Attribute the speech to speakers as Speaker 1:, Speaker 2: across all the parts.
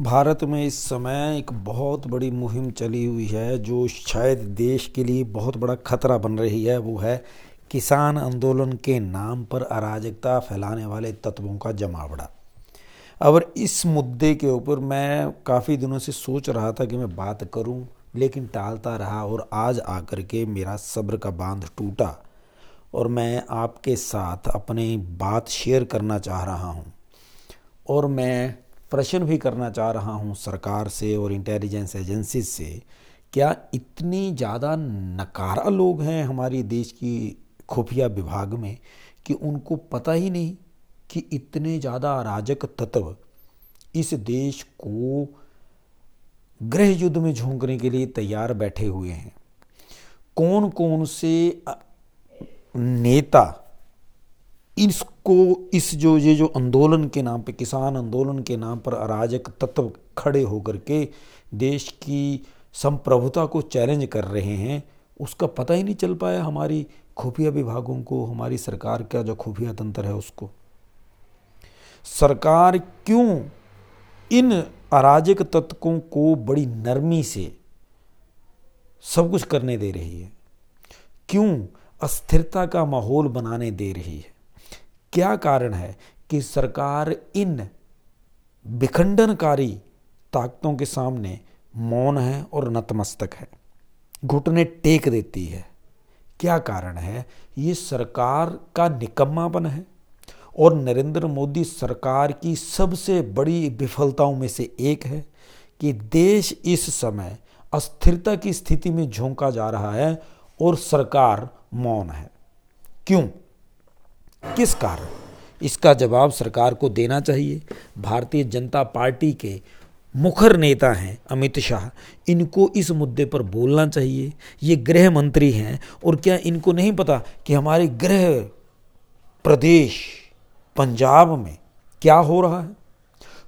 Speaker 1: भारत में इस समय एक बहुत बड़ी मुहिम चली हुई है, जो शायद देश के लिए बहुत बड़ा खतरा बन रही है, वो है किसान आंदोलन के नाम पर अराजकता फैलाने वाले तत्वों का जमावड़ा। और इस मुद्दे के ऊपर मैं काफ़ी दिनों से सोच रहा था कि मैं बात करूँ, लेकिन टालता रहा और आज आकर के मेरा सब्र का बाँध टूटा और मैं आपके साथ अपनी बात शेयर करना चाह रहा हूँ। और मैं प्रश्न भी करना चाह रहा हूँ सरकार से और इंटेलिजेंस एजेंसी से, क्या इतनी ज़्यादा नकारा लोग हैं हमारे देश की खुफिया विभाग में कि उनको पता ही नहीं कि इतने ज़्यादा अराजक तत्व इस देश को गृह युद्ध में झोंकने के लिए तैयार बैठे हुए हैं? कौन कौन से नेता इसको इस जो, ये जो आंदोलन के नाम पे, किसान आंदोलन के नाम पर अराजक तत्व खड़े होकर के देश की संप्रभुता को चैलेंज कर रहे हैं, उसका पता ही नहीं चल पाया हमारी खुफिया विभागों को, हमारी सरकार का जो खुफिया तंत्र है उसको। सरकार क्यों इन अराजक तत्वों को बड़ी नरमी से सब कुछ करने दे रही है? क्यों अस्थिरता का माहौल बनाने दे रही है? क्या कारण है कि सरकार इन विखंडनकारी ताकतों के सामने मौन है और नतमस्तक है? घुटने टेक देती है। क्या कारण है? ये सरकार का निकम्मापन है और नरेंद्र मोदी सरकार की सबसे बड़ी विफलताओं में से एक है कि देश इस समय अस्थिरता की स्थिति में झोंका जा रहा है और सरकार मौन है। क्यों? किस कारण? इसका जवाब सरकार को देना चाहिए। भारतीय जनता पार्टी के मुखर नेता हैं अमित शाह। इनको इस मुद्दे पर बोलना चाहिए। ये गृह मंत्री हैं और क्या इनको नहीं पता कि हमारे गृह प्रदेश पंजाब में क्या हो रहा है?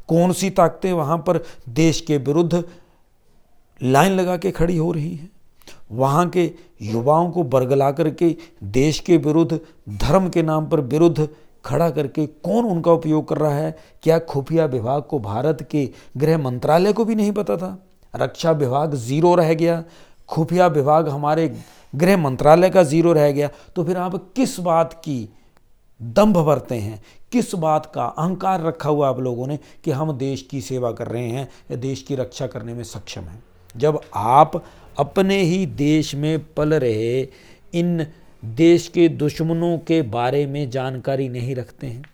Speaker 1: कौन सी ताकतें वहाँ पर देश के विरुद्ध लाइन लगा के खड़ी हो रही हैं? वहाँ के युवाओं को बरगला करके, देश के विरुद्ध, धर्म के नाम पर विरुद्ध खड़ा करके कौन उनका उपयोग कर रहा है? क्या खुफिया विभाग को भारत के गृह मंत्रालय को भी नहीं पता था? रक्षा विभाग ज़ीरो रह गया। खुफिया विभाग हमारे गृह मंत्रालय का ज़ीरो रह गया। तो फिर आप किस बात की दम्भ भरते हैं? किस बात का अहंकार रखा हुआ आप लोगों ने कि हम देश की सेवा कर रहे हैं या देश की रक्षा करने में सक्षम हैं? जब आप अपने ही देश में पल रहे, इन देश के दुश्मनों के बारे में जानकारी नहीं रखते हैं।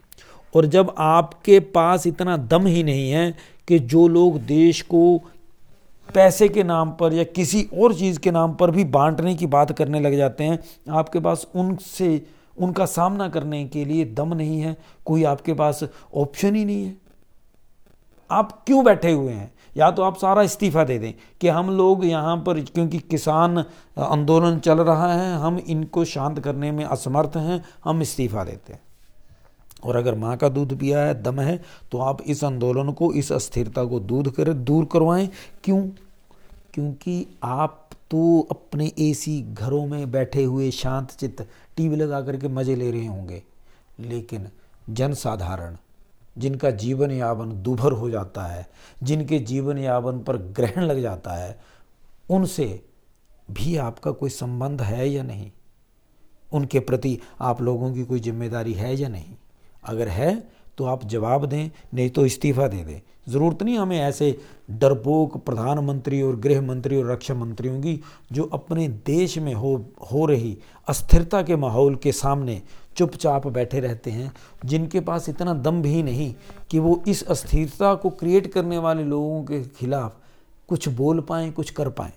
Speaker 1: और जब आपके पास इतना दम ही नहीं है कि जो लोग देश को पैसे के नाम पर या किसी और चीज़ के नाम पर भी बांटने की बात करने लग जाते हैं, आपके पास उनसे, उनका सामना करने के लिए दम नहीं है, कोई आपके पास ऑप्शन ही नहीं है। आप क्यों बैठे हुए हैं? या तो आप सारा इस्तीफा दे दें कि हम लोग यहाँ पर, क्योंकि किसान आंदोलन चल रहा है, हम इनको शांत करने में असमर्थ हैं, हम इस्तीफा देते हैं। और अगर माँ का दूध पिया है, दम है तो आप इस आंदोलन को, इस अस्थिरता को दूध कर, दूर करवाएँ। क्यों? क्योंकि आप तो अपने एसी घरों में बैठे हुए शांत चित्त, टीवी लगा करके मज़े ले रहे होंगे। लेकिन जनसाधारण जिनका जीवन यापन दुभर हो जाता है, जिनके जीवन यापन पर ग्रहण लग जाता है, उनसे भी आपका कोई संबंध है या नहीं? उनके प्रति आप लोगों की कोई ज़िम्मेदारी है या नहीं? अगर है तो आप जवाब दें, नहीं तो इस्तीफा दे दें। ज़रूरत नहीं हमें ऐसे डरपोक प्रधानमंत्री और गृह मंत्री और रक्षा मंत्रियों की, जो अपने देश में हो हो रही अस्थिरता के माहौल के सामने चुपचाप बैठे रहते हैं, जिनके पास इतना दम भी नहीं कि वो इस अस्थिरता को क्रिएट करने वाले लोगों के खिलाफ कुछ बोल पाएँ, कुछ कर पाएँ।